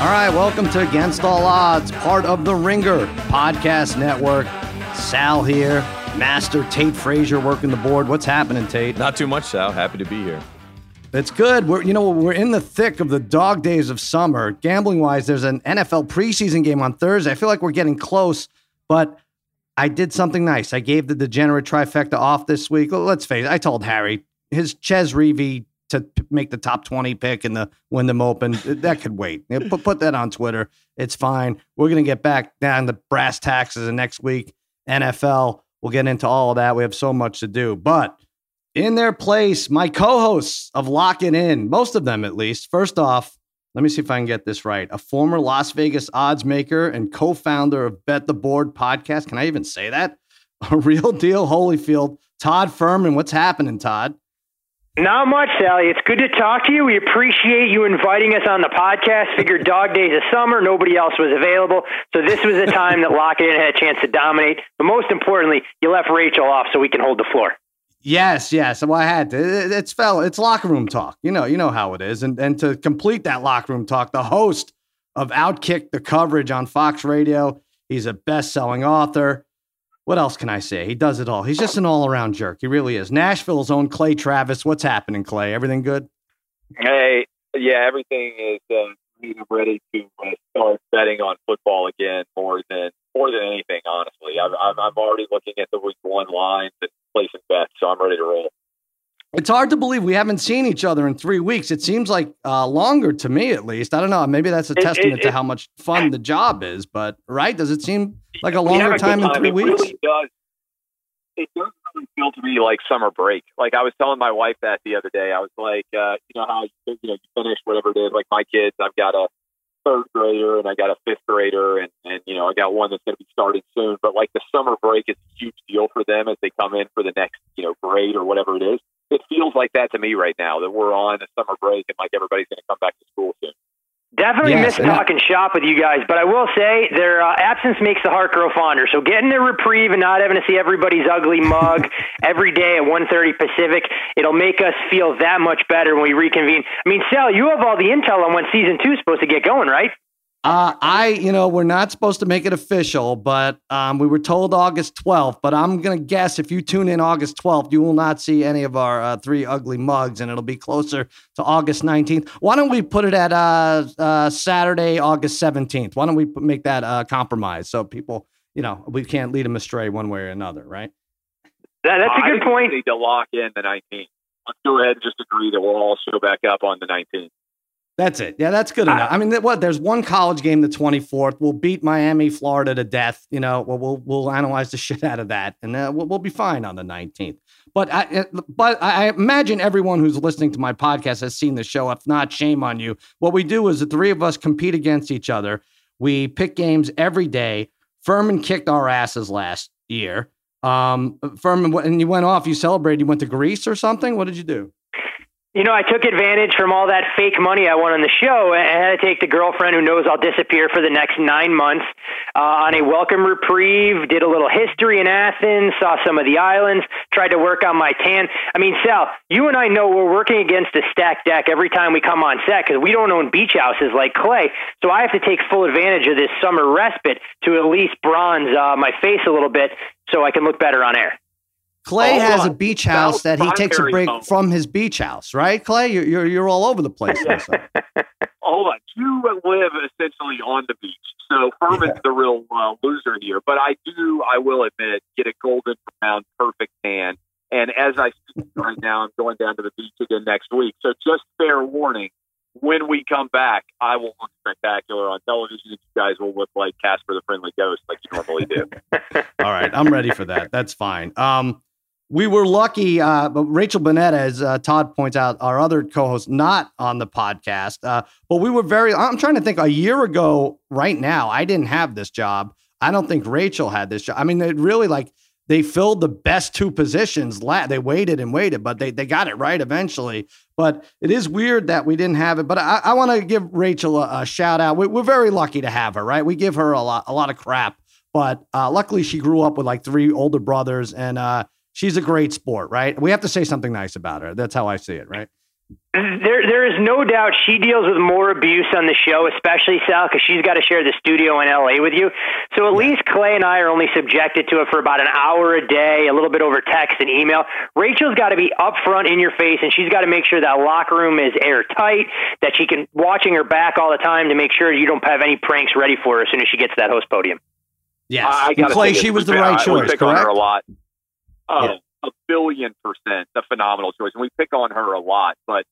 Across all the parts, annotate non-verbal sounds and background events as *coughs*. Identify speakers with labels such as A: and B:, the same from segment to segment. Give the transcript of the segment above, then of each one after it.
A: All right, welcome to Against All Odds, part of the Ringer Podcast Network. Sal here, Master Tate Frazier working the board. What's happening, Tate?
B: Not too much, Sal. Happy to be here.
A: It's good. We're you know we're in the thick of the dog days of summer. Gambling wise, there's an NFL preseason game on Thursday. I feel like we're getting close, but I did something nice. I gave the degenerate trifecta off this week. Let's face it. I told Harry his Chez Reavie to make the top 20 pick in the Wyndham Open. That could wait. Put, put that on Twitter. It's fine. We're going to get back down to brass taxes and next week. NFL, we'll get into all of that. We have so much to do. But in their place, my co hosts of Lock It In, most of them at least. First off, let me see if I can get this right. A former Las Vegas odds maker and co founder of Bet the Board podcast. Can I even say that? *laughs* A real deal Holyfield, Todd Fuhrman. What's happening, Todd?
C: Not much, Sally. It's good to talk to you. We appreciate you inviting us on the podcast. Figured dog days of summer, nobody else was available. So this was a time that Lock It In had a chance to dominate. But most importantly, you left Rachel off so we can hold the floor.
A: Yes, yes. Well, I had to. It's fell. It's locker room talk. You know, you know how it is. And and to complete that locker room talk, the host of Outkick the coverage on Fox Radio. He's a best-selling author what else can I say? He does it all. He's just an all around jerk. He really is. Nashville's own Clay Travis. What's happening, Clay? Everything good?
D: Hey, yeah, everything is uh, ready to uh, start betting on football again more than more than anything. Honestly, I'm, I'm, I'm already looking at the week one lines and placing bets, so I'm ready to roll.
A: It's hard to believe we haven't seen each other in three weeks. It seems like uh, longer to me, at least. I don't know. Maybe that's a it, testament it, to how much fun the job is. But right, does it seem like a longer time, time in three
D: it
A: weeks?
D: Really does. It does really feel to me like summer break. Like I was telling my wife that the other day. I was like, uh, you know how you, you know you finish whatever it is. Like my kids, I've got a third grader and I got a fifth grader, and and you know I got one that's going to be starting soon. But like the summer break is a huge deal for them as they come in for the next you know grade or whatever it is it feels like that to me right now that we're on a summer break and like everybody's going to come back to school soon.
C: Definitely yes, miss talking I, shop with you guys, but I will say their uh, absence makes the heart grow fonder. So getting a reprieve and not having to see everybody's ugly mug *laughs* every day at 1:30 Pacific, it'll make us feel that much better when we reconvene. I mean, Sal, you have all the intel on when season two is supposed to get going, right?
A: Uh, I, you know, we're not supposed to make it official, but um, we were told August 12th. But I'm going to guess if you tune in August 12th, you will not see any of our uh, three ugly mugs, and it'll be closer to August 19th. Why don't we put it at uh, uh Saturday, August 17th? Why don't we make that uh, compromise so people, you know, we can't lead them astray one way or another, right?
C: That, that's a good point.
D: We Need to lock in the 19th. Let's go ahead and just agree that we'll all show back up on the 19th.
A: That's it. Yeah, that's good enough. I, I mean, what? There's one college game the 24th. We'll beat Miami, Florida to death. You know, we'll we'll, we'll analyze the *laughs* shit out of that, and uh, we'll, we'll be fine on the 19th. But I, but I imagine everyone who's listening to my podcast has seen the show. If not, shame on you. What we do is the three of us compete against each other. We pick games every day. Fuhrman kicked our asses last year. Um, Fuhrman, and you went off. You celebrated. You went to Greece or something. What did you do?
C: You know, I took advantage from all that fake money I won on the show and had to take the girlfriend who knows I'll disappear for the next nine months uh, on a welcome reprieve. Did a little history in Athens, saw some of the islands, tried to work on my tan. I mean, Sal, you and I know we're working against a stacked deck every time we come on set because we don't own beach houses like Clay. So I have to take full advantage of this summer respite to at least bronze uh, my face a little bit so I can look better on air.
A: Clay has a beach house that he takes a break from his beach house, right? Clay, you're you're, you're all over the place.
D: Hold *laughs* on, you live essentially on the beach, so Fuhrman's yeah. the real uh, loser here. But I do, I will admit, get a golden brown, perfect tan. And as I speak *laughs* right now, I'm going down to the beach again next week. So just fair warning: when we come back, I will look spectacular on television. You guys will look like Casper the Friendly Ghost, like you normally do. *laughs*
A: all right, I'm ready for that. That's fine. Um, we were lucky, uh, but Rachel Bonnetta, as uh, Todd points out, our other co-host, not on the podcast. Uh, but we were very. I'm trying to think. A year ago, right now, I didn't have this job. I don't think Rachel had this job. I mean, they really like they filled the best two positions. They waited and waited, but they they got it right eventually. But it is weird that we didn't have it. But I, I want to give Rachel a, a shout out. We, are very lucky to have her. Right? We give her a lot a lot of crap, but uh, luckily she grew up with like three older brothers and uh, she's a great sport, right? We have to say something nice about her. That's how I see it, right?
C: There, there is no doubt she deals with more abuse on the show, especially Sal, because she's got to share the studio in LA with you. So at least Clay and I are only subjected to it for about an hour a day, a little bit over text and email. Rachel's got to be upfront in your face, and she's got to make sure that locker room is airtight, that she can watching her back all the time to make sure you don't have any pranks ready for her as soon as she gets to that host podium.
A: Yes, I, I Clay, she was the right
D: I,
A: choice.
D: We pick
A: correct?
D: on her a lot. Oh, yeah. a billion percent, a phenomenal choice, and we pick on her a lot, but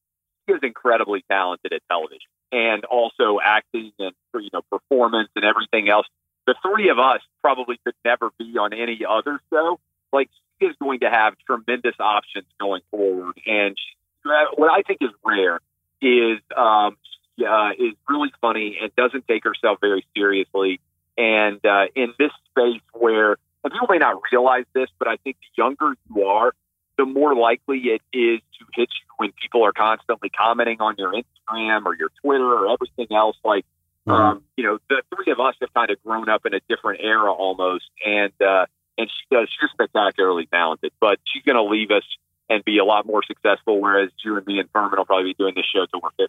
D: she is incredibly talented at television and also acting and you know performance and everything else. The three of us probably could never be on any other show. Like she is going to have tremendous options going forward, and she, what I think is rare is um, she, uh, is really funny and doesn't take herself very seriously. And uh, in this space where and people may not realize this, but I think the younger you are, the more likely it is to hit you when people are constantly commenting on your Instagram or your Twitter or everything else. Like, mm-hmm. um, you know, the three of us have kind of grown up in a different era almost, and uh, and she does. She's spectacularly talented, but she's going to leave us and be a lot more successful. Whereas you and me and Fuhrman will probably be doing this show till we're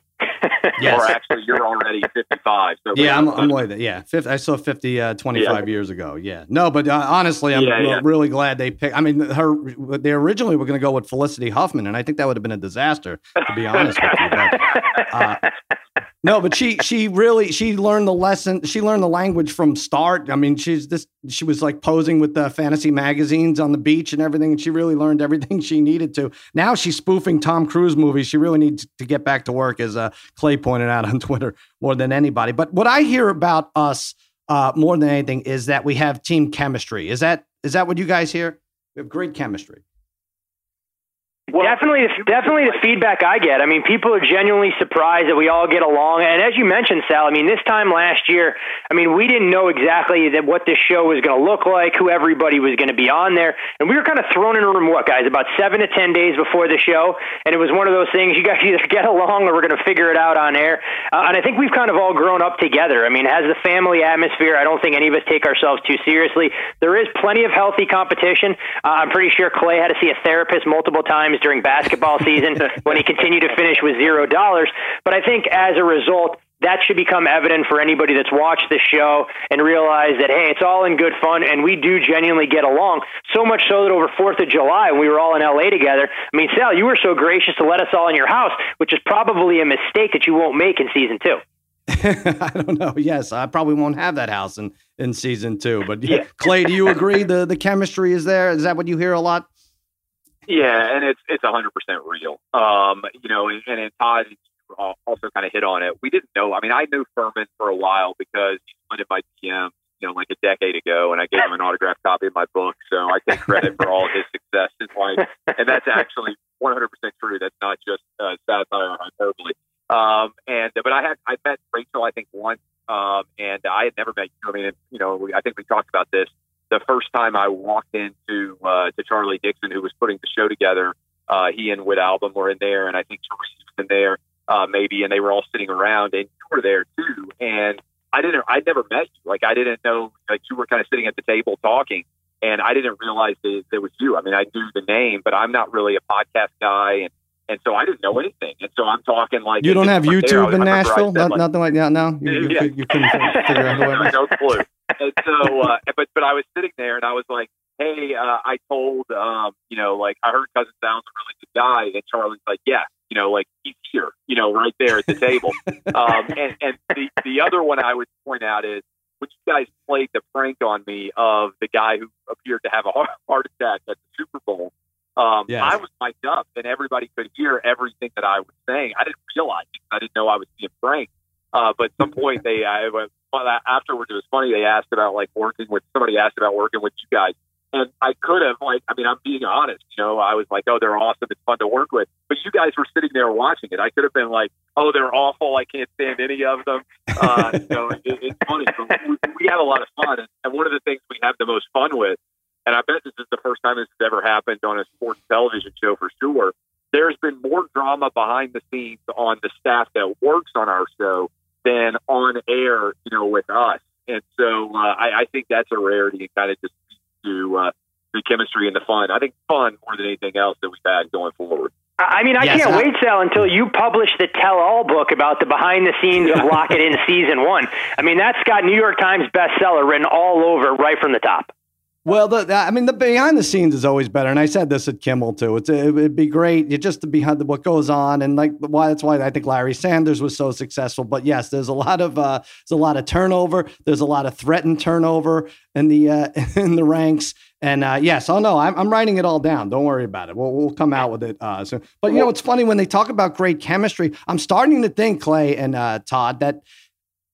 D: 50. *laughs* yes. Or actually, you're already 55. So
A: yeah, I'm, I'm way that. Yeah, 50, I saw 50 uh, 25 yeah. years ago. Yeah, no, but uh, honestly, I'm yeah, yeah. really glad they picked. I mean, her they originally were going to go with Felicity Huffman, and I think that would have been a disaster to be honest with you. But, uh, no, but she she really she learned the lesson. She learned the language from start. I mean, she's this. She was like posing with the fantasy magazines on the beach and everything, and she really learned everything *laughs* she needed to. Now she's spoofing Tom Cruise movies. She really needs to get back to work, as uh, Clay pointed out on *laughs* Twitter, more than anybody. But what I hear about us uh, more than anything is that we have team chemistry. Is that is that what you guys hear? We have great chemistry.
C: Well, definitely, definitely the feedback I get. I mean, people are genuinely surprised that we all get along. And as you mentioned, Sal, I mean, this time last year, I mean, we didn't know exactly that what this show was going to look like, who everybody was going to be on there, and we were kind of thrown in a room. What guys? About seven to ten days before the show, and it was one of those things. You guys *laughs* either get along or we're going to figure it out on air. Uh, and I think we've kind of all grown up together. I mean, as the family atmosphere, I don't think any of us take ourselves too seriously. There is plenty of healthy competition. Uh, I'm pretty sure Clay had to see a therapist multiple times during basketball season *laughs* when he continued to finish with zero dollars. But I think as a result, that should become evident for anybody that's watched the show and realize that hey, it's all in good fun and we do genuinely get along. So much so that over Fourth of July, when we were all in LA together. I mean, Sal, you were so gracious to let us all in your house, which is probably a mistake that you won't make in season two. *laughs*
A: I don't know. Yes, I probably won't have that house in, in season two. But yeah. *laughs* Clay, do you agree the the chemistry is there? Is that what you hear a lot?
D: Yeah, and it's it's a hundred percent real. Um, you know, and, and Todd also kind of hit on it. We didn't know. I mean, I knew Fuhrman for a while because he funded my DM, you know, like a decade ago, and I gave him an autographed copy of my book. So I take credit for all his success in life, and that's actually 100 percent true. That's not just uh, satire or hyperbole. Um, and but I had I met Rachel I think once, um, and I had never met. I mean, you know, we, I think we talked about this the first time I walked into uh, to Charlie Dixon, who was putting the show together, uh, he and Whit Album were in there, and I think Therese was in there, uh, maybe, and they were all sitting around, and you were there too. And I didn't, I'd never met you. Like I didn't know, like you were kind of sitting at the table talking, and I didn't realize that it was you. I mean, I knew the name, but I'm not really a podcast guy, and and so I didn't know anything. And so I'm talking like
A: you don't have YouTube in Nashville, said, like, nothing like that. No, you, you, *laughs* yeah. you, you couldn't figure out the way. *laughs*
D: no clue and so, uh, but but I was sitting there and I was like, hey, uh, I told, um, you know, like I heard Cousin Sal's a really good guy, and Charlie's like, yeah, you know, like he's here, you know, right there at the table. *laughs* um, and and the the other one I would point out is when you guys played the prank on me of the guy who appeared to have a heart attack at the Super Bowl. Um, yes. I was mic'd up and everybody could hear everything that I was saying. I didn't realize it. I didn't know I was being pranked. Uh, but at some point, they I, afterwards it was funny. They asked about like working with somebody asked about working with you guys, and I could have like I mean I'm being honest. You know, I was like, oh, they're awesome. It's fun to work with. But you guys were sitting there watching it. I could have been like, oh, they're awful. I can't stand any of them. Uh, you know, it, it's funny. But we, we have a lot of fun, and one of the things we have the most fun with, and I bet this is the first time this has ever happened on a sports television show for sure. There's been more drama behind the scenes on the staff that works on our show than on air, you know, with us. And so uh, I, I think that's a rarity and kind of just to uh, the chemistry and the fun. I think fun more than anything else that we've had going forward.
C: I mean, I
A: Yes,
C: can't
A: I-
C: wait, Sal, until you publish the tell-all book about the behind the scenes of *laughs* Lock It In season one. I mean, that's got New York Times bestseller written all over right from the top.
A: Well, the, I mean, the behind the scenes is always better, and I said this at Kimmel too. It's it would be great you just to behind the, what goes on, and like why that's why I think Larry Sanders was so successful. But yes, there's a lot of uh, there's a lot of turnover. There's a lot of threatened turnover in the uh, *laughs* in the ranks, and uh, yes, oh no, I'm, I'm writing it all down. Don't worry about it. We'll we'll come out with it. Uh, so, but you know, it's funny when they talk about great chemistry. I'm starting to think Clay and uh, Todd that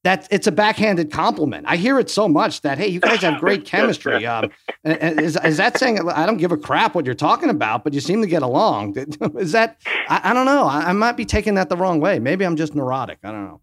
A: that it's a backhanded compliment. I hear it so much that hey, you guys have great *laughs* chemistry. Um, is, is that saying I don't give a crap what you're talking about, but you seem to get along? *laughs* Is that I, I don't know. I, I might be taking that the wrong way. Maybe I'm just neurotic. I don't know.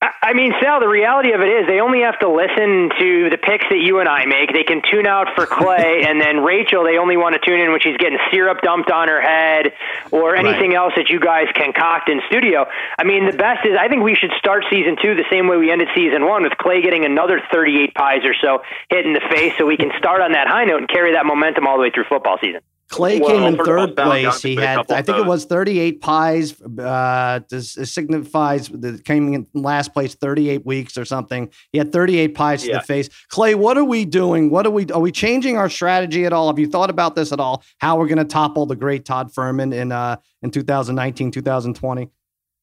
C: I mean, Sal, the reality of it is they only have to listen to the picks that you and I make. They can tune out for Clay, *laughs* and then Rachel, they only want to tune in when she's getting syrup dumped on her head or anything else that you guys concoct in studio. I mean, the best is I think we should start season two the same way we ended season one with Clay getting another 38 pies or so hit in the face so we can start on that high note and carry that momentum all the way through football season.
A: Clay
D: Well,
A: came in
D: first of all,
A: third place. He had, I think it was 38 pies. Uh, this this signifies that came in last place 38 weeks or something. He had 38 pies to the face. Clay, what are we doing? What are we? Are we changing our strategy at all? Have you thought about this at all? How we're going to topple the great Todd Fuhrman in uh in 2019, 2020?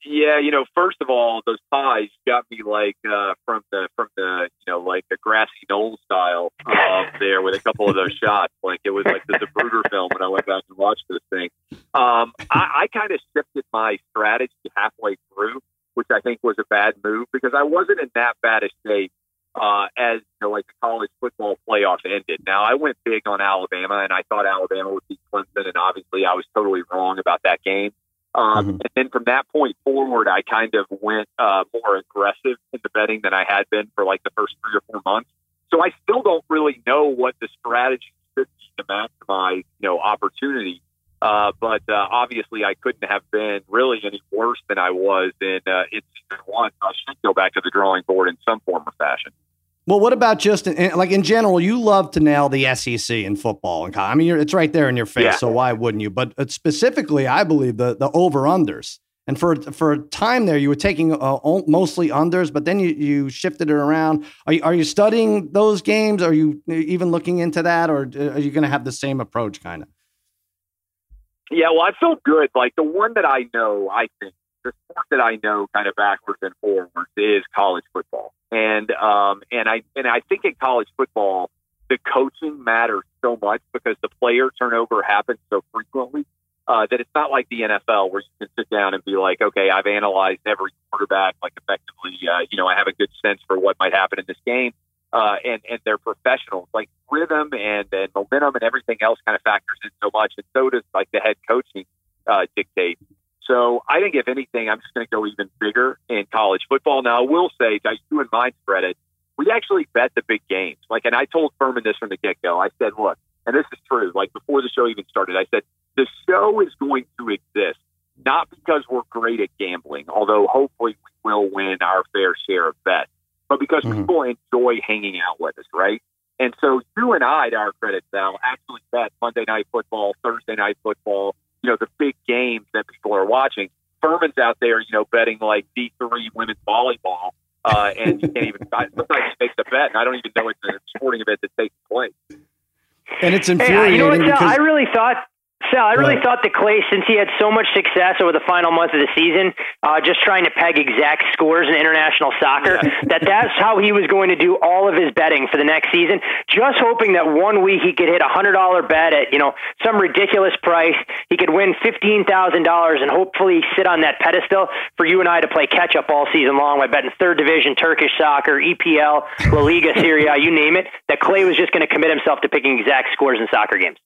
D: Yeah, you know, first of all, those pies got me like uh, from the from the you know like a grassy knoll style um, *laughs* there with a couple of those shots. Like it was like the Zapruder film when I went back and watched this thing. Um, I, I kind of shifted my strategy halfway through, which I think was a bad move because I wasn't in that bad a shape uh, as you know, like the college football playoff ended. Now I went big on Alabama, and I thought Alabama would beat Clemson, and obviously I was totally wrong about that game. Um,
A: Mhm.
D: And then from that point forward, I kind of went uh, more aggressive in the betting than I had been for like the first three or four months. So I still don't really know what the strategy should be to maximize, you know, opportunity. Uh, but uh, obviously, I couldn't have been really any worse than I was in uh, in season one. I should go back to the drawing board in some form or fashion.
A: Well, what about just in, like in general? You love to nail the SEC in football and. I mean, you're, it's right there in your face.
D: Yeah.
A: So why wouldn't you? But uh, specifically, I believe the the over unders. And for for a time there, you were taking uh, mostly unders, but then you, you shifted it around. Are you, are you studying those games? Are you even looking into that, or uh, are you going to have the same approach, kind of?
D: Yeah, well, I feel good. Like the one that I know, I think the sport that I know kind of backwards and forwards is college football. And um and I and I think in college football the coaching matters so much because the player turnover happens so frequently uh, that it's not like the NFL where you can sit down and be like, okay, I've analyzed every quarterback like effectively. Uh, you know, I have a good sense for what might happen in this game. Uh, and and they're professionals. Like rhythm and, and momentum and everything else kind of factors in so much, and so does like the head coaching uh, dictate. So I think if anything, I'm just going to go even bigger in college football. Now I will say, to you and mine's credit, we actually bet the big games. Like, and I told Fuhrman this from the get go. I said, look, and this is true. Like before the show even started, I said the show is going to exist not because we're great at gambling, although hopefully we will win our fair share of bets, but because
A: Mhm.
D: people enjoy hanging out with us, right? And so you and I, to our credit, Sal, actually bet Monday night football, Thursday night football, you know, the big games that people are watching. Fuhrman's out there, you know, betting like D3 women's volleyball, uh, and you can't even, *laughs* sometimes he makes a bet, and I don't even know it's a sporting event that takes place.
A: And it's
C: Hey,
A: infuriating
C: you know what,
A: because
C: I really thought. Sal, I really
A: Right.
C: thought that Clay, since he had so much success over the final month of the season, uh, just trying to peg exact scores in international soccer, that that's how he was going to do all of his betting for the next season. Just hoping that one week he could hit a hundred dollar bet at you know some ridiculous price, he could win fifteen thousand dollars, and hopefully sit on that pedestal for you and I to play catch up all season long by betting third division Turkish soccer, EPL, La Liga, Serie A, you name it. That Clay was just going to commit himself to picking exact scores in soccer games.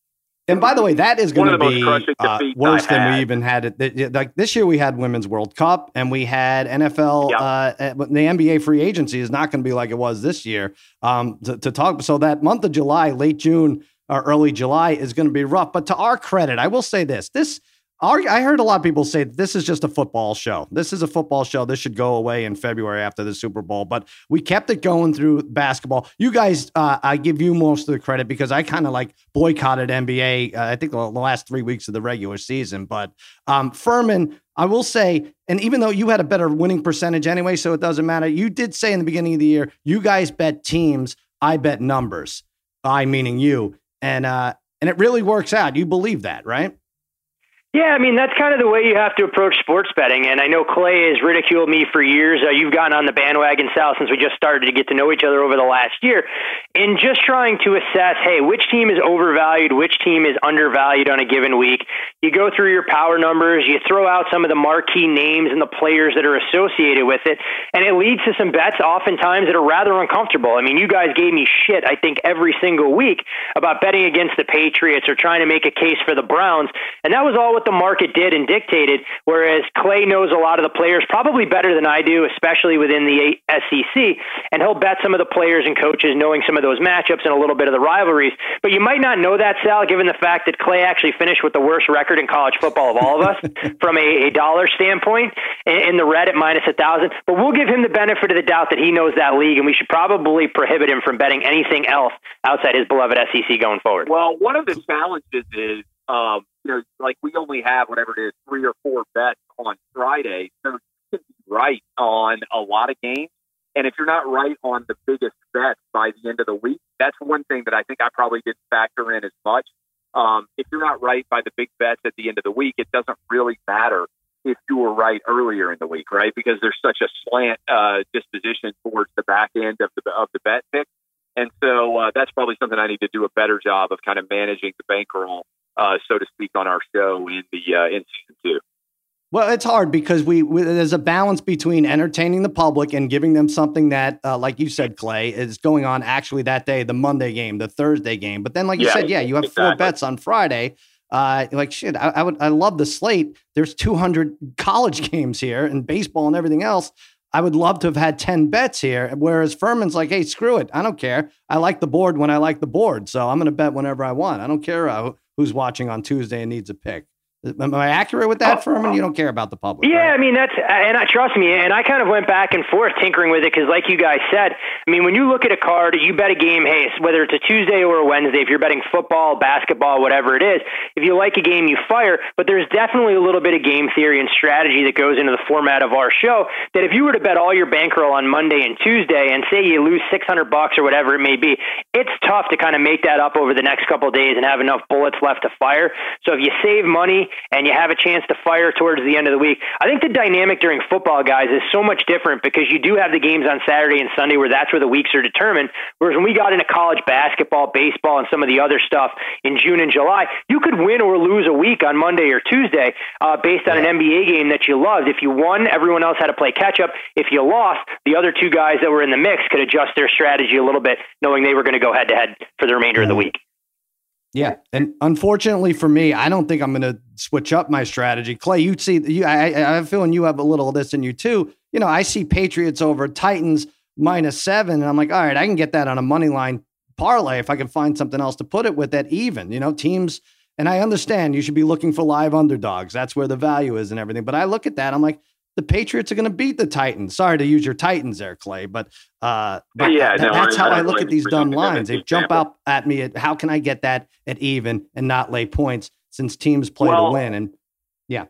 A: And by the way, that is going to be uh, worse than we even had it. th- Like this year, we had Women's World Cup and we had NFL.
D: Yep.
A: Uh, but the NBA free agency is not going to be like it was this year. Um, to, to talk, so that month of July, late June or early July, is going to be rough. But to our credit, I will say this: this I heard a lot of people say this is just a football show. This is a football show. This should go away in February after the Super Bowl. But we kept it going through basketball. You guys, uh, I give you most of the credit because I kind of like boycotted NBA. Uh, I think the last three weeks of the regular season. But um, Fuhrman, I will say, and even though you had a better winning percentage anyway, so it doesn't matter. You did say in the beginning of the year, you guys bet teams. I bet numbers. I meaning you, and uh, and it really works out. You believe that, right?
C: Yeah, I mean that's kind of the way you have to approach sports betting. And I know Clay has ridiculed me for years. Uh, you've gotten on the bandwagon, Sal, since we just started to get to know each other over the last year. In just trying to assess, hey, which team is overvalued, which team is undervalued on a given week. You go through your power numbers, you throw out some of the marquee names and the players that are associated with it, and it leads to some bets oftentimes that are rather uncomfortable. I mean, you guys gave me shit, I think, every single week about betting against the Patriots or trying to make a case for the Browns, and that was all what the market did and dictated, whereas Clay knows a lot of the players probably better than I do, especially within the SEC, and he'll bet some of the players and coaches knowing some of those matchups and a little bit of the rivalries. But you might not know that, Sal, given the fact that Clay actually finished with the worst record in college football of all of us *laughs* from a, a dollar standpoint in, in the red at minus a thousand. But we'll give him the benefit of the doubt that he knows that league, and we should probably prohibit him from betting anything else outside his beloved SEC going forward.
D: Well, one of the challenges is um, you know, like we only have whatever it is, three or four bets on Friday. So you can be right on a lot of games. And if you're not right on the biggest bets by the end of the week, that's one thing that I think I probably didn't factor in as much. Um, if you're not right by the big bets at the end of the week, it doesn't really matter if you were right earlier in the week, right? Because there's such a slant uh, disposition towards the back end of the of the bet pick, and so uh, that's probably something I need to do a better job of kind of managing the bankroll uh, so to speak, on our show in the uh, in season two.
A: Well, it's hard because we, we, there's a balance between entertaining the public and giving them something that, uh, like you said, Clay, is going on actually that day, the Monday game, the Thursday game. But then, like you yeah, said, yeah, you have exactly. four bets on Friday. Uh, like shit, I, I, would, I love the slate. There's 200 college *laughs* games here and baseball and everything else. I would love to have had 10 bets here. Whereas Fuhrman's like, hey, screw it. I don't care. I like the board when I like the board. So I'm going to bet whenever I want. I don't care uh, who's watching on Tuesday and needs a pick. Am I accurate with that, oh. Fuhrman? You don't care about the public.
C: Yeah,
A: right?
C: I mean that's uh, and I trust me, and I kind of went back and forth tinkering with it because, like you guys said, I mean when you look at a card, you bet a game. Hey, whether it's a Tuesday or a Wednesday, if you're betting football, basketball, whatever it is, if you like a game, you fire. But there's definitely a little bit of game theory and strategy that goes into the format of our show. That if you were to bet all your bankroll on Monday and Tuesday, and say you lose 600 bucks or whatever it may be, it's tough to kind of make that up over the next couple of days and have enough bullets left to fire. So if you save money and you have a chance chance to fire towards the end of the week. I think the dynamic during football, guys, is so much different because you do have the games on Saturday and Sunday where that's where the weeks are determined. Whereas when we got into college basketball, baseball, and some of the other stuff in June and July, you could win or lose a week on Monday or Tuesday uh, based on an NBA game that you loved. If you won, everyone else had to play catch up. If you lost, the other two guys that were in the mix could adjust their strategy a little bit, knowing they were going to go head to head for the remainder of the week.
A: Yeah, and unfortunately for me, I don't think I'm going to switch up my strategy. Clay, you see, you, I, I have a feeling you have a little of this in you too. You know, I see Patriots over Titans minus seven, and I'm like, all right, I can get that on a money line parlay if I can find something else to put it with that even. You know, teams, and I understand you should be looking for live underdogs. That's where the value is and everything. But I look at that, I'm like, the Patriots are going to beat the Titans. Sorry to use your Titans there, Clay, but, uh, but yeah, no, that's I, how I, I look at these dumb lines. They jump out at me at how can I get that at even and not lay points since teams play well, to win. And yeah,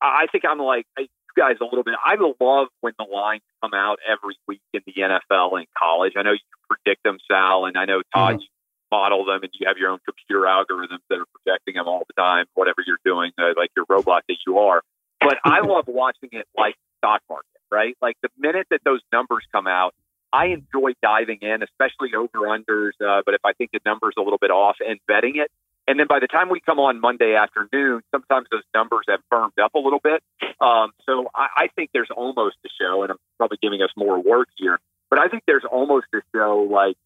D: I think I'm like you guys a little bit. I love when the lines come out every week in the NFL and college. I know you predict them, Sal, and I know Todd. Mm-hmm. You model them and you have your own computer algorithms that are projecting them all the time, whatever you're doing, uh, like your robot that you are. But I *laughs* love watching it like stock market, right? Like the minute that those numbers come out, I enjoy diving in, especially over unders. Uh, but if I think the number's a little bit off and betting it, and then by the time we come on Monday afternoon, sometimes those numbers have firmed up a little bit. Um, so I, I think there's almost a show, and I'm probably giving us more work here, but I think there's almost a show like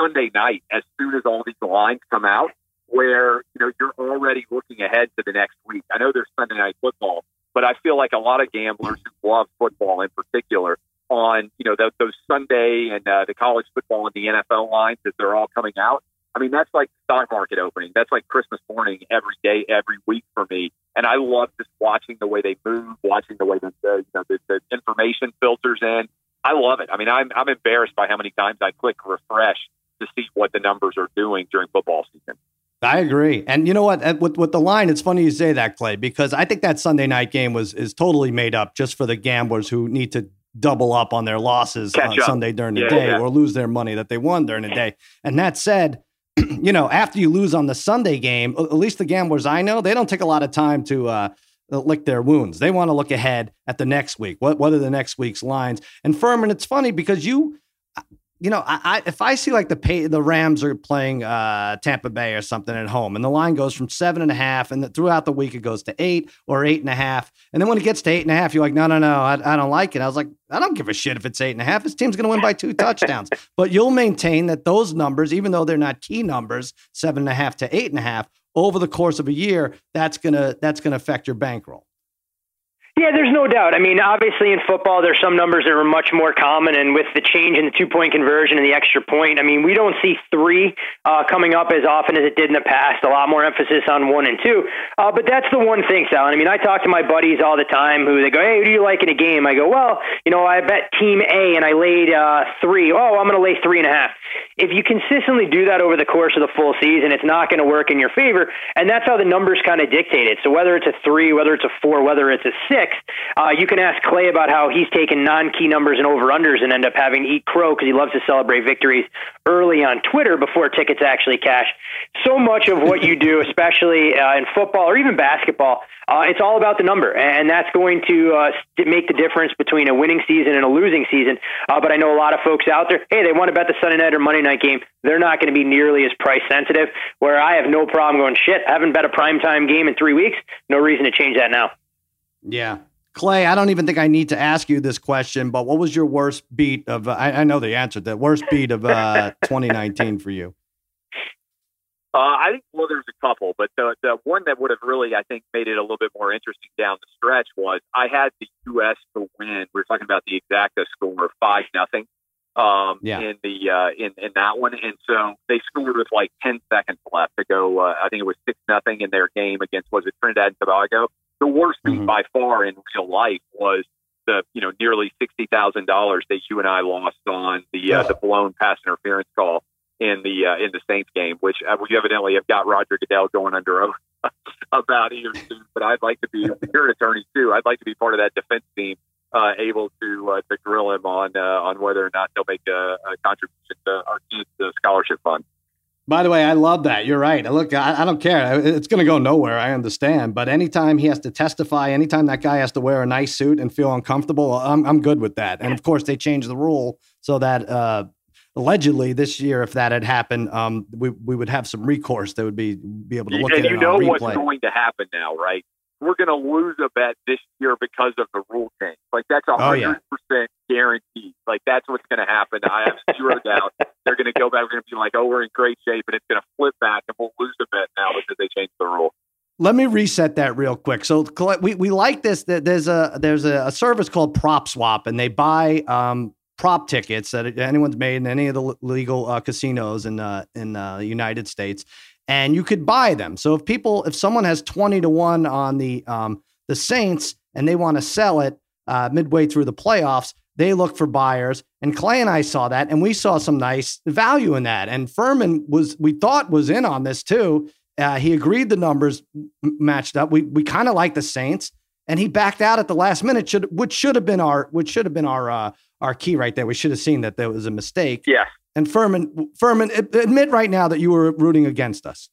D: Sunday night as soon as all these lines come out, where you know you're already looking ahead to the next week. I know there's Sunday night football, but I feel like a lot of gamblers who love football in particular on, you know, the, those Sunday and uh, the college football and the NFL lines as they're all coming out. I mean, that's like stock market opening. That's like Christmas morning every day, every week for me. And I love just watching the way they move, watching the way the, the, you know, the, the information filters in. I love it. I mean, I'm, I'm embarrassed by how many times I click refresh to see what the numbers are doing during football season.
A: I agree. And you know what? With, with the line, it's funny you say that, Clay, because I think that Sunday night game was is totally made up just for the gamblers who need to double up on their losses on Sunday during the yeah, day yeah. or lose their money that they won during the day. And that said, *clears throat* you know, after you lose on the Sunday game, at least the gamblers I know, they don't take a lot of time to uh, lick their wounds. They want to look ahead at the next week. What what are the next week's lines? And Fuhrman, it's funny because you you know, I, I, if I see like the pay, the Rams are playing uh, Tampa Bay or something at home, and the line goes from seven and a half, and the, throughout the week it goes to eight or eight and a half, and then when it gets to eight and a half, you're like, no, no, no, I, I don't like it. I was like, I don't give a shit if it's eight and a half. This team's going to win by two touchdowns, *laughs* but you'll maintain that those numbers, even though they're not key numbers, seven and a half to eight and a half, over the course of a year, that's gonna that's gonna affect your bankroll.
C: Yeah, there's no doubt. I mean, obviously in football, there's some numbers that are much more common, and with the change in the two point conversion and the extra point, I mean, we don't see three uh, coming up as often as it did in the past. A lot more emphasis on one and two. Uh, but that's the one thing, Sal. I mean, I talk to my buddies all the time who they go, "Hey, who do you like in a game?" I go, "Well, you know, I bet Team A, and I laid uh, three. Oh, I'm going to lay three and a half." If you consistently do that over the course of the full season, it's not going to work in your favor, and that's how the numbers kind of dictate it. So whether it's a three, whether it's a four, whether it's a six uh, you can ask Clay about how he's taken non-key numbers and over/unders and end up having eat crow because he loves to celebrate victories early on Twitter before tickets actually cash. So much of what you do, especially uh, in football or even basketball, uh, it's all about the number, and that's going to uh, make the difference between a winning season and a losing season. Uh, but I know a lot of folks out there, hey, they want to bet the Sunday night or Monday night game. They're not going to be nearly as price sensitive. Where I have no problem going, shit, I haven't bet a primetime game in three weeks. No reason to change that now.
A: Yeah, Clay, I don't even think I need to ask you this question, but what was your worst beat of? Uh, I, I, know the answer. The worst beat of uh, 2019 for you.
D: Uh, I think well, there's a couple, but the the one that would have really, I think, made it a little bit more interesting down the stretch was I had the U.S. to win. We are talking about the exacta score of five nothing. Um, yeah. in the uh, in in that one, and so they scored with like ten seconds left to go. Uh, I think it was six nothing in their game against was it Trinidad and Tobago, the worst beat mm-hmm. by far in real life was the you know nearly sixty thousand dollars that you and I lost on the uh, the blown pass interference call in the uh, in the Saints game, which uh, we evidently have got Roger Goodell going under oath *laughs* about here soon. But I'd like to be you're an attorney too. I'd like to be part of that defense team, uh, able to uh, to grill him on uh, on whether or not they'll make a, a contribution to our kids' scholarship fund.
A: By the way, I love that. You're right. Look, I, I don't care. It's going to go nowhere. I understand. But anytime he has to testify, anytime that guy has to wear a nice suit and feel uncomfortable, I'm, I'm good with that. And of course, they changed the rule so that uh, allegedly this year, if that had happened, um, we, we would have some recourse that would be be able to look
D: and
A: at
D: you
A: it.
D: know what's going to happen now, right? We're going to lose a bet this year because of the rule change. Like that's a hundred oh, yeah. percent guaranteed. Like that's what's going to happen. I have zero *laughs* doubt they're going to go back. We're going to be like, oh, we're in great shape, and it's going to flip back, and we'll lose the bet now because they changed the rule.
A: Let me reset that real quick. So we, we like this. There's a there's a, service called PropSwap, and they buy um, prop tickets that anyone's made in any of the legal uh, casinos in uh, in uh, the United States, and you could buy them. So if people, if someone has twenty to one on the um, the Saints and they want to sell it uh, midway through the playoffs, they look for buyers. And Clay and I saw that, and we saw some nice value in that. And Fuhrman was, we thought, was in on this too. Uh, he agreed the numbers matched up. We we kind of like the Saints, and he backed out at the last minute, should, which should have been our which should have been our uh, our key right there. We should have seen that there was a mistake.
D: Yeah.
A: And Fuhrman, Fuhrman, admit right now that you were rooting against us.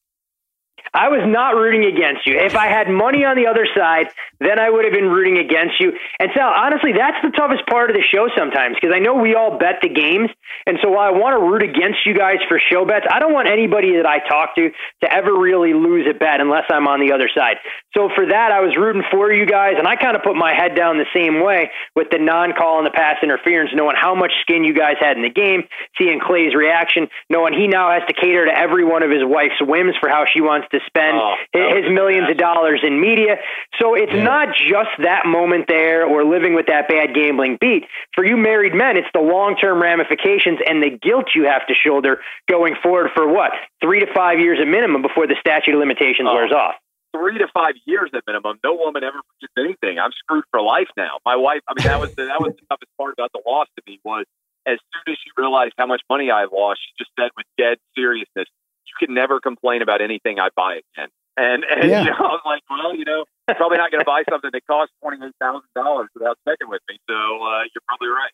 C: I was not rooting against you. If I had money on the other side, then I would have been rooting against you. And Sal, honestly, that's the toughest part of the show sometimes because I know we all bet the games. And so while I want to root against you guys for show bets, I don't want anybody that I talk to to ever really lose a bet unless I'm on the other side. So for that, I was rooting for you guys. And I kind of put my head down the same way with the non call and the pass interference, knowing how much skin you guys had in the game, seeing Clay's reaction, knowing he now has to cater to every one of his wife's whims for how she wants to spend
D: Oh,
C: his,
D: that was
C: his millions of dollars in media. So it's
A: Yeah.
C: not just that moment there or living with that bad gambling beat. For you married men, it's the long term ramifications and the guilt you have to shoulder going forward for what? Three to five years at minimum before the statute of limitations
D: Oh.
C: wears off.
D: three to five years at minimum. No woman ever forgets anything. I'm screwed for life now. My wife. I mean, that was the, that was the toughest part about the loss to me was as soon as she realized how much money I lost, she just said with dead seriousness, "You can never complain about anything I buy again." And and
A: Yeah. *laughs*
D: you know, I'm like, well, you know, probably not going to buy something that costs twenty eight thousand dollars without checking with me. So uh, you're probably right.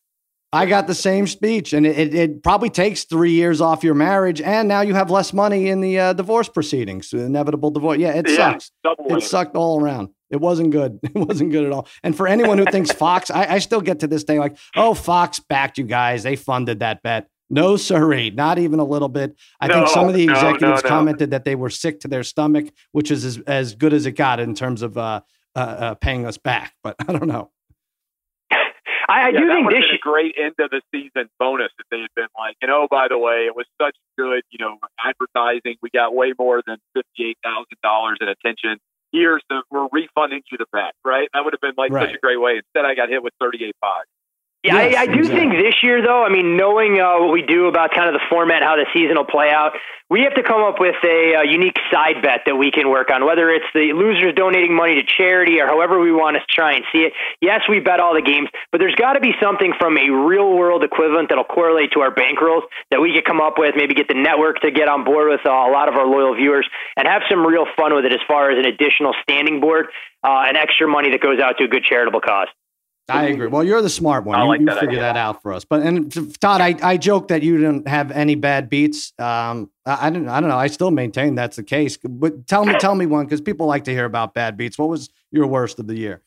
A: I got the same speech, and it, it, it probably takes three years off your marriage, and now you have less money in the uh, divorce proceedings, the inevitable divorce. Yeah, it
D: Yeah,
A: sucks. It sucked all around. It wasn't good. *laughs* It wasn't good at all. And for anyone who thinks Fox, I, I still get to this day like, oh, Fox backed you guys. They funded that bet. No, sirree, not even a little bit. I think some of the
D: no, no,
A: executives
D: no.
A: commented that they were sick to their stomach, which is as, as good as it got in terms of uh, uh, uh, paying us back. But *laughs* I don't know.
C: I, I
D: yeah,
C: do
D: that
C: think this
D: been a great end of the season bonus if they had been like, and oh, by the way, it was such good, you know, advertising. We got way more than fifty-eight thousand dollars in attention. Here's the we're refunding you the back, right? That would have been like
A: Right.
D: such a great way. Instead, I got hit with thirty-eight five.
C: Yeah,
A: Yes,
C: I, I do
A: exactly.
C: think this year, though, I mean, knowing uh, what we do about kind of the format, how the season will play out, we have to come up with a, uh unique side bet that we can work on, whether it's the losers donating money to charity or however we want to try and see it. Yes, we bet all the games, but there's got to be something from a real world equivalent that'll correlate to our bankrolls that we could come up with, maybe get the network to get on board with uh, a lot of our loyal viewers and have some real fun with it as far as an additional standing board uh, and extra money that goes out to a good charitable cause.
A: I agree. Well, you're the smart one.
D: I
A: you
D: like
A: you
D: that
A: figure
D: idea.
A: that out for us. But and Todd, I, I joke that you didn't have any bad beats. Um, I, I didn't. I don't know. I still maintain that's the case. But tell me, *coughs* tell me one because people like to hear about bad beats. What was your worst of the year?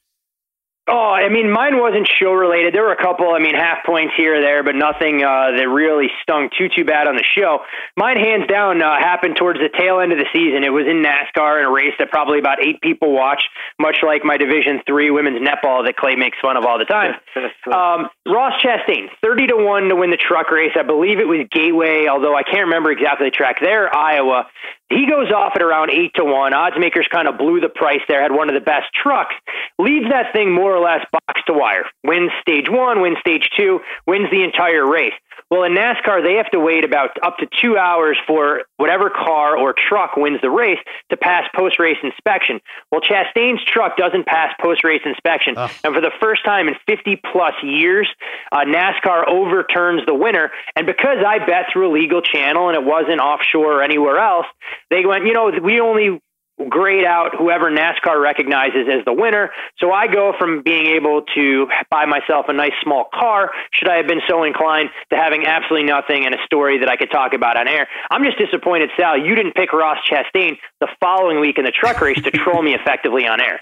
C: Oh, I mean, mine wasn't show related. There were a couple, I mean, half points here or there, but nothing uh, that really stung too too bad on the show. Mine, hands down, uh, happened towards the tail end of the season. It was in NASCAR in a race that probably about eight people watch, much like my Division Three women's netball that Clay makes fun of all the time. *laughs* Um, Ross Chastain, 30 to 1 to win the truck race. I believe it was Gateway, although I can't remember exactly the track there, Iowa. He goes off at around 8 to 1. Odds makers kind of blew the price there, had one of the best trucks. Leaves that thing more or less box to wire. Wins stage one, wins stage two, wins the entire race. Well, in NASCAR, they have to wait about up to two hours for whatever car or truck wins the race to pass post race inspection. Well, Chastain's truck doesn't pass post race inspection.
A: Ugh.
C: And for the first time in 50 plus years, uh, NASCAR overturns the winner. And because I bet through a legal channel and it wasn't offshore or anywhere else, they went, you know, we only grade out whoever NASCAR recognizes as the winner. So I go from being able to buy myself a nice small car, should I have been so inclined, to having absolutely nothing and a story that I could talk about on air. I'm just disappointed, Sal, you didn't pick Ross Chastain the following week in the truck race to troll me effectively on air.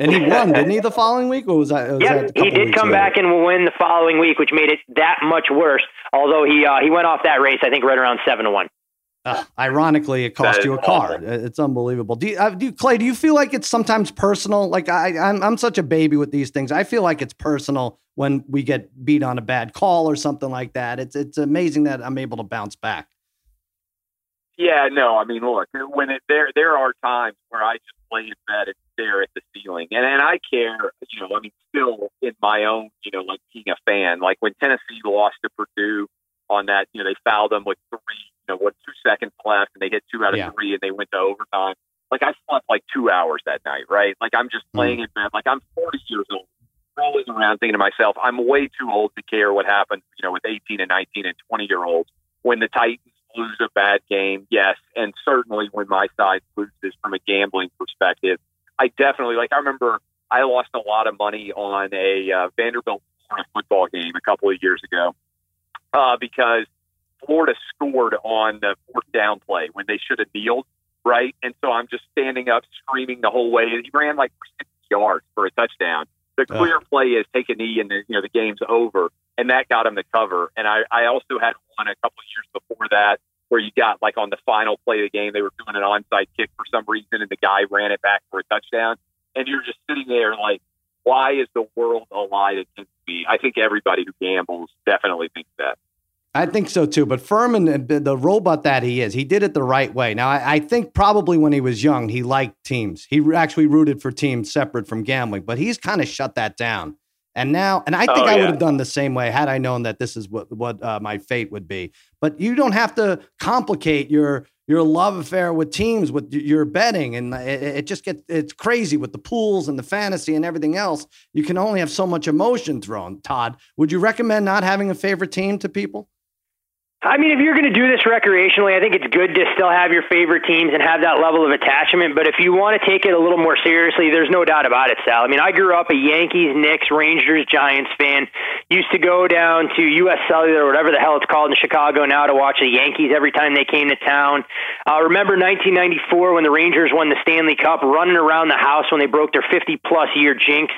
A: And he won, didn't he? The *laughs* following week, or was that? Was that
C: he did come back and win the following week, which made it that much worse. Although he uh, he went off that race, I think, right around seven to one.
A: Uh, *laughs* ironically, it cost you a car.
D: awful.
A: It's unbelievable. Do you, uh, do you, Clay? Do you feel like it's sometimes personal? Like I, I'm, I'm such a baby with these things. I feel like it's personal when we get beat on a bad call or something like that. It's, it's amazing that I'm able to bounce back.
D: Yeah, no, I mean, look, when it there there are times where I just lay in bed and stare at the ceiling, and and I care, you know, I mean, still in my own, you know, like being a fan, like when Tennessee lost to Purdue on that, you know, they fouled them with three, you know, what two seconds left, and they hit two out of
A: Yeah.
D: three, and they went to overtime. Like I slept like two hours that night, right? Like I'm just
A: Mm.
D: laying in bed, like I'm 40 years old, rolling around thinking to myself, I'm way too old to care what happens, you know, with 18 and 19 and 20 year olds when the Titans lose a bad game, yes, and certainly when my side loses from a gambling perspective, I definitely like. I remember I lost a lot of money on a uh, Vanderbilt football game a couple of years ago uh, because Florida scored on the fourth down play when they should have kneeled, right? And so I'm just standing up, screaming the whole way. And he ran like 60 yards for a touchdown. The clear play is take a knee, and the, you know the game's over and that got him the cover. And I, I also had one a couple of years before that where you got like on the final play of the game, they were doing an onside kick for some reason, and the guy ran it back for a touchdown. And you're just sitting there like, why is the world allied against me? I think everybody who gambles definitely thinks that.
A: I think so too. But Fuhrman, uh, the robot that he is, he did it the right way. Now, I, I, think probably when he was young, he liked teams. He actually rooted for teams separate from gambling, but he's kind of shut that down. And now, and I think oh, I would have done the same way had I known that this is what what uh, my fate would be. But you don't have to complicate your your love affair with teams with your betting, and it, it just gets it's crazy with the pools and the fantasy and everything else. You can only have so much emotion thrown. Todd, would you recommend not having a favorite team to people?
C: I mean, if you're going to do this recreationally, I think it's good to still have your favorite teams and have that level of attachment. But if you want to take it a little more seriously, there's no doubt about it, Sal. I mean, I grew up a Yankees, Knicks, Rangers, Giants fan. Used to go down to U.S. Cellular, or whatever the hell it's called in Chicago now, to watch the Yankees every time they came to town. Uh, remember 1994 when the Rangers won the Stanley Cup, running around the house when they broke their 50 plus year jinx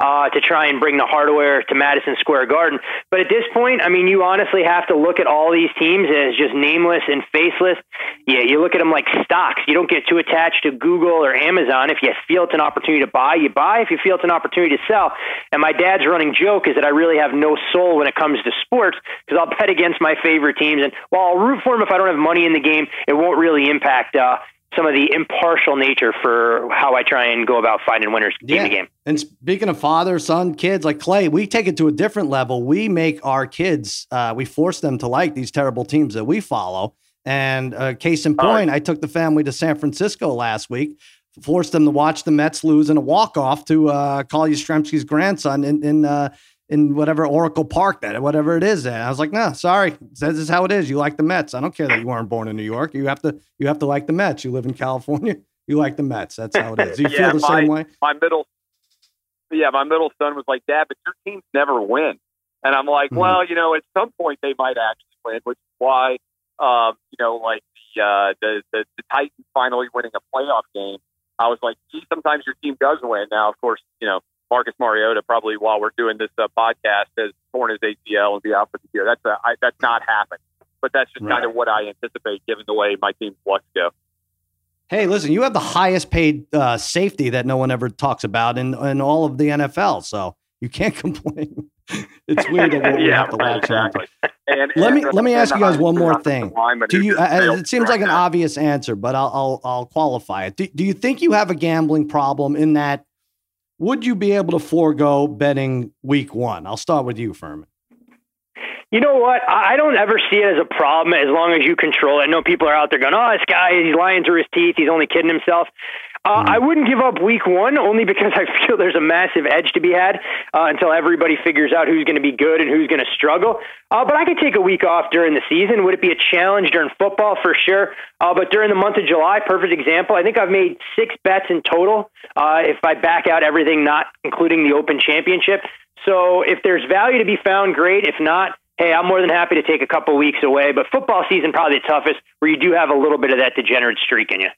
C: uh, to try and bring the hardware to Madison Square Garden. But at this point, I mean, you honestly have to look at all these teams as just nameless and faceless. Yeah, you look at them like stocks. You don't get too attached to Google or Amazon. If you feel it's an opportunity to buy, you buy. If you feel it's an opportunity to sell. And my dad's running joke is that I really have no soul when it comes to sports because I'll bet against my favorite teams. And while I'll root for them if I don't have money in the game, it won't really impact uh, some of the impartial nature for how I try and go about finding winners game yeah. to game.
A: And speaking of father, son, kids, like Clay, we take it to a different level. We make our kids, uh, we force them to like these terrible teams that we follow. And uh, case in point, I took the family to San Francisco last week, forced them to watch the Mets lose in a walk off to uh, Carl Yastrzemski's grandson in, in uh, in whatever Oracle Park that whatever it is. And I was like, no, sorry. This is how it is. You like the Mets. I don't care that you weren't born in New York. You have to you have to like the Mets. You live in California. *laughs* You like the Mets. That's how it is. Do you *laughs* yeah, feel the
D: my,
A: same way?
D: My middle yeah, my middle son was like, Dad, but your teams never win. And I'm like, mm-hmm. well, you know, at some point they might actually win, which is why, um, you know, like the, uh, the, the, the Titans finally winning a playoff game. I was like, gee, sometimes your team does win. Now, of course, you know, Marcus Mariota probably while we're doing this uh, podcast has torn his ACL and be out for the year. That's a, I, that's not happened, but that's just right. kind of what I anticipate given the way my team's luck go.
A: Hey, listen, you have the highest paid uh, safety that no one ever talks about in, in all of the NFL, so you can't *laughs* complain. it's weird that *laughs* we yeah, have to latch exactly. And, let and, me let me ask you guys one more thing. Do you? Uh, it seems like an obvious answer, but I'll I'll, I'll qualify it. Do, do you think you have a gambling problem in that would you be able to forego betting week one? I'll start with you, Fuhrman.
C: You know what? I don't ever see it as a problem as long as you control it. I know people are out there going, "Oh, this guy, he's lying through his teeth. He's only kidding himself." Uh, mm-hmm. I wouldn't give up week one only because *laughs* I feel there's a massive edge to be had uh, until everybody figures out who's going to be good and who's going to struggle. Uh, but I could take a week off during the season. Would it be a challenge during football? For sure. Uh, but during the month of July, perfect example. I think I've made six bets in total uh, if I back out everything, not including the Open Championship. So if there's value to be found, great. If not, hey, I'm more than happy to take a couple weeks away. But football season probably the toughest, where you do have a little bit of that degenerate streak in you.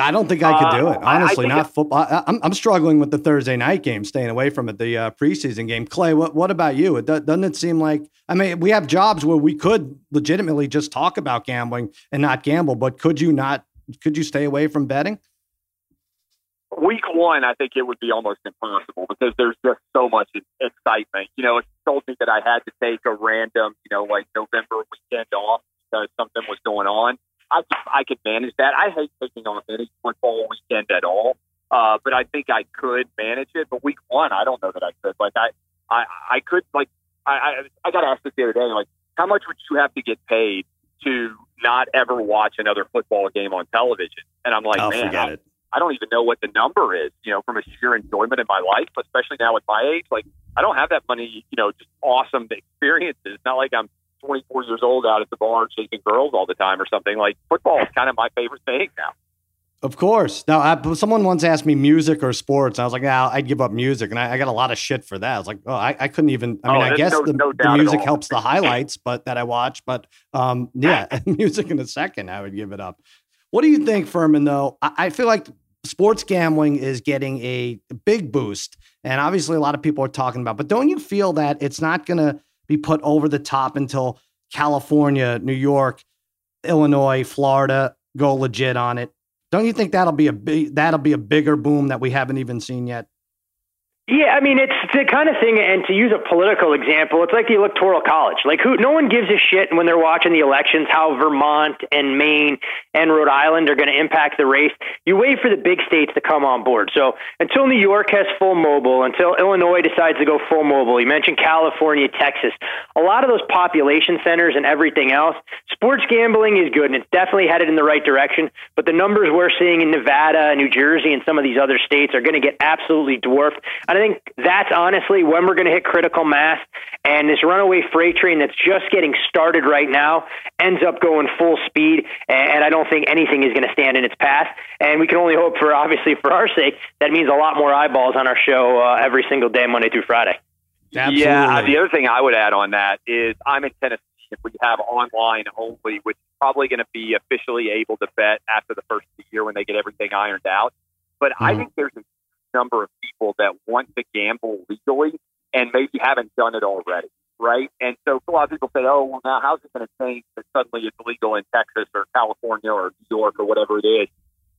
A: I don't think I could do it. Uh, honestly, not football. I, am I'm struggling with the Thursday night game, staying away from it, the uh, preseason game. Clay, what, what about you? It doesn't it seem like, I mean, we have jobs where we could legitimately just talk about gambling and not gamble, but could you not, could you stay away from betting?
D: Week one, I think it would be almost impossible because there's just so much excitement. You know, it told me that I had to take a random, you know, like November weekend off because something was going on, I I could manage that. I hate taking on any football weekend at all, uh, but I think I could manage it. But week one, I don't know that I could. Like I I I could like I I, I got asked this the other day. Like how much would you have to get paid to not ever watch another football game on television? And I'm like,
A: oh,
D: man,
A: I,
D: I don't even know what the number is. You know, from a sheer enjoyment in my life, especially now with my age, like I don't have that money. You know, just awesome experiences. It's not like I'm 24 years old out at the bar chasing girls all the time or something. Like football is kind of my favorite thing now.
A: Of course. Now, I, someone once asked me music or sports. I was like, "Yeah, I'd give up music," and I, I, got a lot of shit for that. I was like, "Oh, I, I couldn't even." I mean, oh, I guess no, the, no the, music helps the highlights, but that I watch. But um, yeah, *laughs* music in a second, I would give it up. What do you think, Fuhrman? Though I, feel like sports gambling is getting a big boost, and obviously, a lot of people are talking about. But don't you feel that it's not going to be put over the top until California, New York, Illinois, Florida go legit on it. Don't you think that'll be a big that'll be a bigger boom that we haven't even seen yet?
C: Yeah, I mean it's the kind of thing, and to use a political example, it's like the electoral college. Like who? No one gives a shit when they're watching the elections how Vermont and Maine and Rhode Island are going to impact the race. You wait for the big states to come on board. So until New York has full mobile, until Illinois decides to go full mobile, you mentioned California, Texas, a lot of those population centers and everything else. Sports gambling is good, and it's definitely headed in the right direction. But the numbers we're seeing in Nevada, New Jersey, and some of these other states are going to get absolutely dwarfed. And I think that's honestly when we're going to hit critical mass. And this runaway freight train that's just getting started right now ends up going full speed. And I don't think anything is going to stand in its path. And we can only hope for, obviously, for our sake, that means a lot more eyeballs on our show uh, every single day, Monday through Friday.
D: Absolutely. Yeah. The other thing I would add on that is I'm in Tennessee. If we have online only, which is probably going to be officially able to bet after the first of the year when they get everything ironed out. But mm-hmm. I think there's a number of people that want to gamble legally and maybe haven't done it already, right? And so a lot of people say, oh, well, now how's it going to change that suddenly it's legal in Texas or California or New York or whatever it is?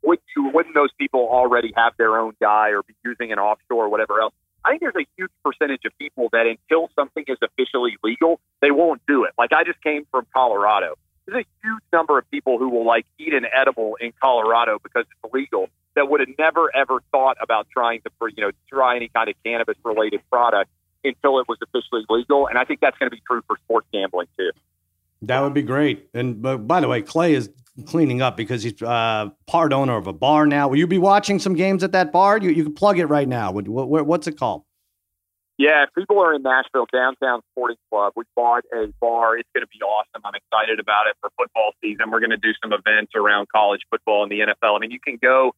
D: Would you, wouldn't those people already have their own guy or be using an offshore or whatever else? I think there's a huge percentage of people that until something is officially legal, they won't do it. Like I just came from Colorado. There's a huge number of people who will like eat an edible in Colorado because it's illegal that would have never ever thought about trying to you know try any kind of cannabis related product until it was officially legal. And I think that's going to be true for sports gambling too.
A: That would be great. And but by the way, Clay is cleaning up because he's uh, part owner of a bar now. Will you be watching some games at that bar? You you can plug it right now. What, what, what's it called?
D: Yeah, people are in Nashville, downtown sporting club. We bought a bar. It's going to be awesome. I'm excited about it for football season. We're going to do some events around college football and the NFL. I mean, you can go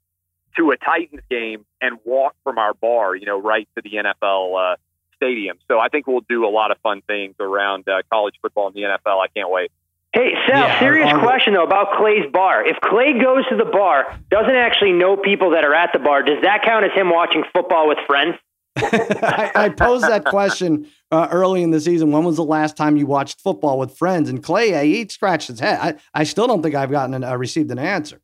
D: to a Titans game and walk from our bar, you know, right to the NFL uh, stadium. So I think we'll do a lot of fun things around uh, college football and the NFL. I can't wait.
C: Hey, Sal, yeah, serious question though about Clay's bar. If Clay goes to the bar, doesn't actually know people that are at the bar, does that count as him watching football with friends? *laughs*
A: I, I, posed that question uh, early in the season. When was the last time you watched football with friends? And Clay, he scratched his head. I, I still don't think I've gotten an, uh, received an answer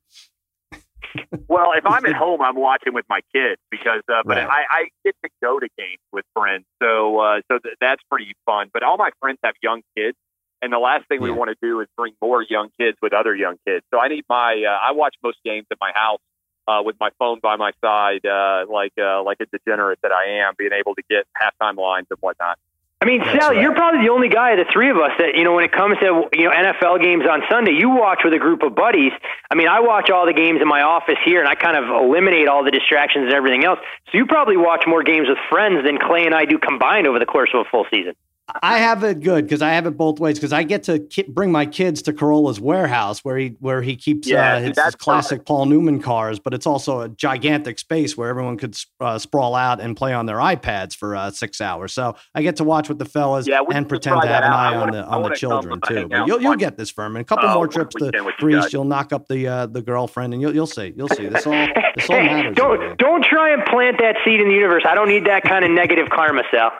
D: well, if I'm at *laughs* home, I'm watching with my kids because, uh, but right. I, I get to go to games with friends, so uh, so th- that's pretty fun. But all my friends have young kids, and the last thing yeah. we want to do is bring more young kids with other young kids. So I need my uh, I watch most games at my house uh, with my phone by my side, uh, like uh, like a degenerate that I am, being able to get halftime lines and whatnot.
C: I mean, That's Sal, right. you're probably the only guy of the three of us that you know when it comes to you know NFL games on Sunday, you watch with a group of buddies. I mean, I watch all the games in my office here, and I kind of eliminate all the distractions and everything else. So you probably watch more games with friends than Clay and I do combined over the course of a full season.
A: I have it good because I have it both ways because I get to ki- bring my kids to Carolla's warehouse where he where he keeps yeah, uh, his, his classic Paul Newman cars, but it's also a gigantic space where everyone could uh, sprawl out and play on their iPads for uh, six hours. So I get to watch with the fellas yeah, and pretend to have an eye on the on the children too. But you'll you'll get this, Fuhrman. A couple oh, more trips to Greece, you will knock up the uh, the girlfriend, and you'll you'll see you'll see this all this all matters.
C: don't don't try and plant that seed in the universe. I don't need that kind of negative karma, Sal.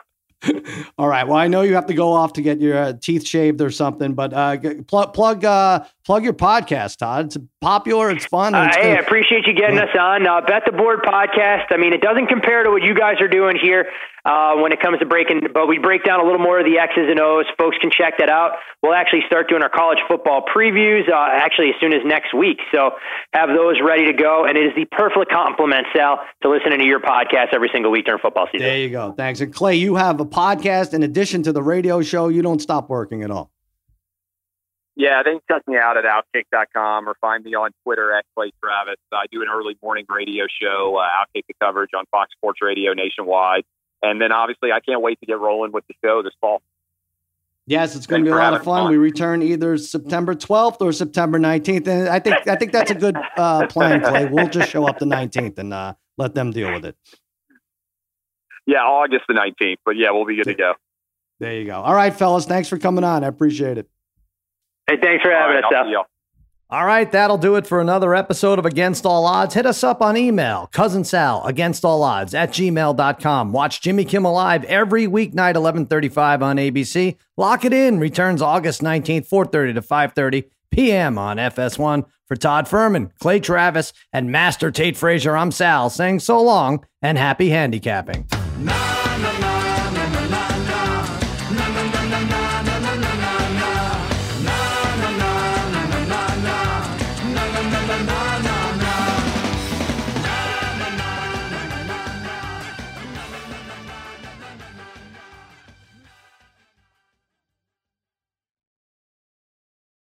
C: *laughs*
A: All right. Well, I know you have to go off to get your uh, teeth shaved or something, but uh, plug plug uh, plug your podcast, Todd. It's popular. It's fun.
C: Uh,
A: it's
C: hey, I appreciate you getting yeah. us on. Uh, Bet the Board podcast. I mean, it doesn't compare to what you guys are doing here uh, when it comes to breaking, but we break down a little more of the X's and O's. Folks can check that out. We'll actually start doing our college football previews uh, actually as soon as next week. So have those ready to go. And it is the perfect compliment, Sal, to listening to your podcast every single week during football season.
A: There you go. Thanks. And Clay, you have a podcast in addition to the radio show. You don't stop working at all.
D: Yeah, they can check me out at outkick.com or find me on Twitter at Clay Travis. I do an early morning radio show, uh, Outkick the coverage on Fox Sports Radio nationwide. And then obviously, I can't wait to get rolling with the show this fall.
A: Yes, it's going to be a lot of fun. fun. We return either September 12th or September 19th, and I think I think that's a good uh, plan, Clay. We'll just show up the 19th and uh, let them deal with it.
D: Yeah, August the 19th, but yeah, we'll be good to go.
A: There you go. All right, fellas, thanks for coming on. I appreciate it.
C: Hey, thanks for having right, us.
A: All right, that'll do it for another episode of Against All Odds. Hit us up on email, cousin Sal, against all odds at gmail.com. Watch Jimmy Kimmel Live every weeknight, 1135 on ABC. Lock it in, returns August 19th, 4.30 to 5.30 p.m. on FS1. For Todd Fuhrman, Clay Travis, and Master Tate Frazier, I'm Sal saying so long and happy handicapping. Now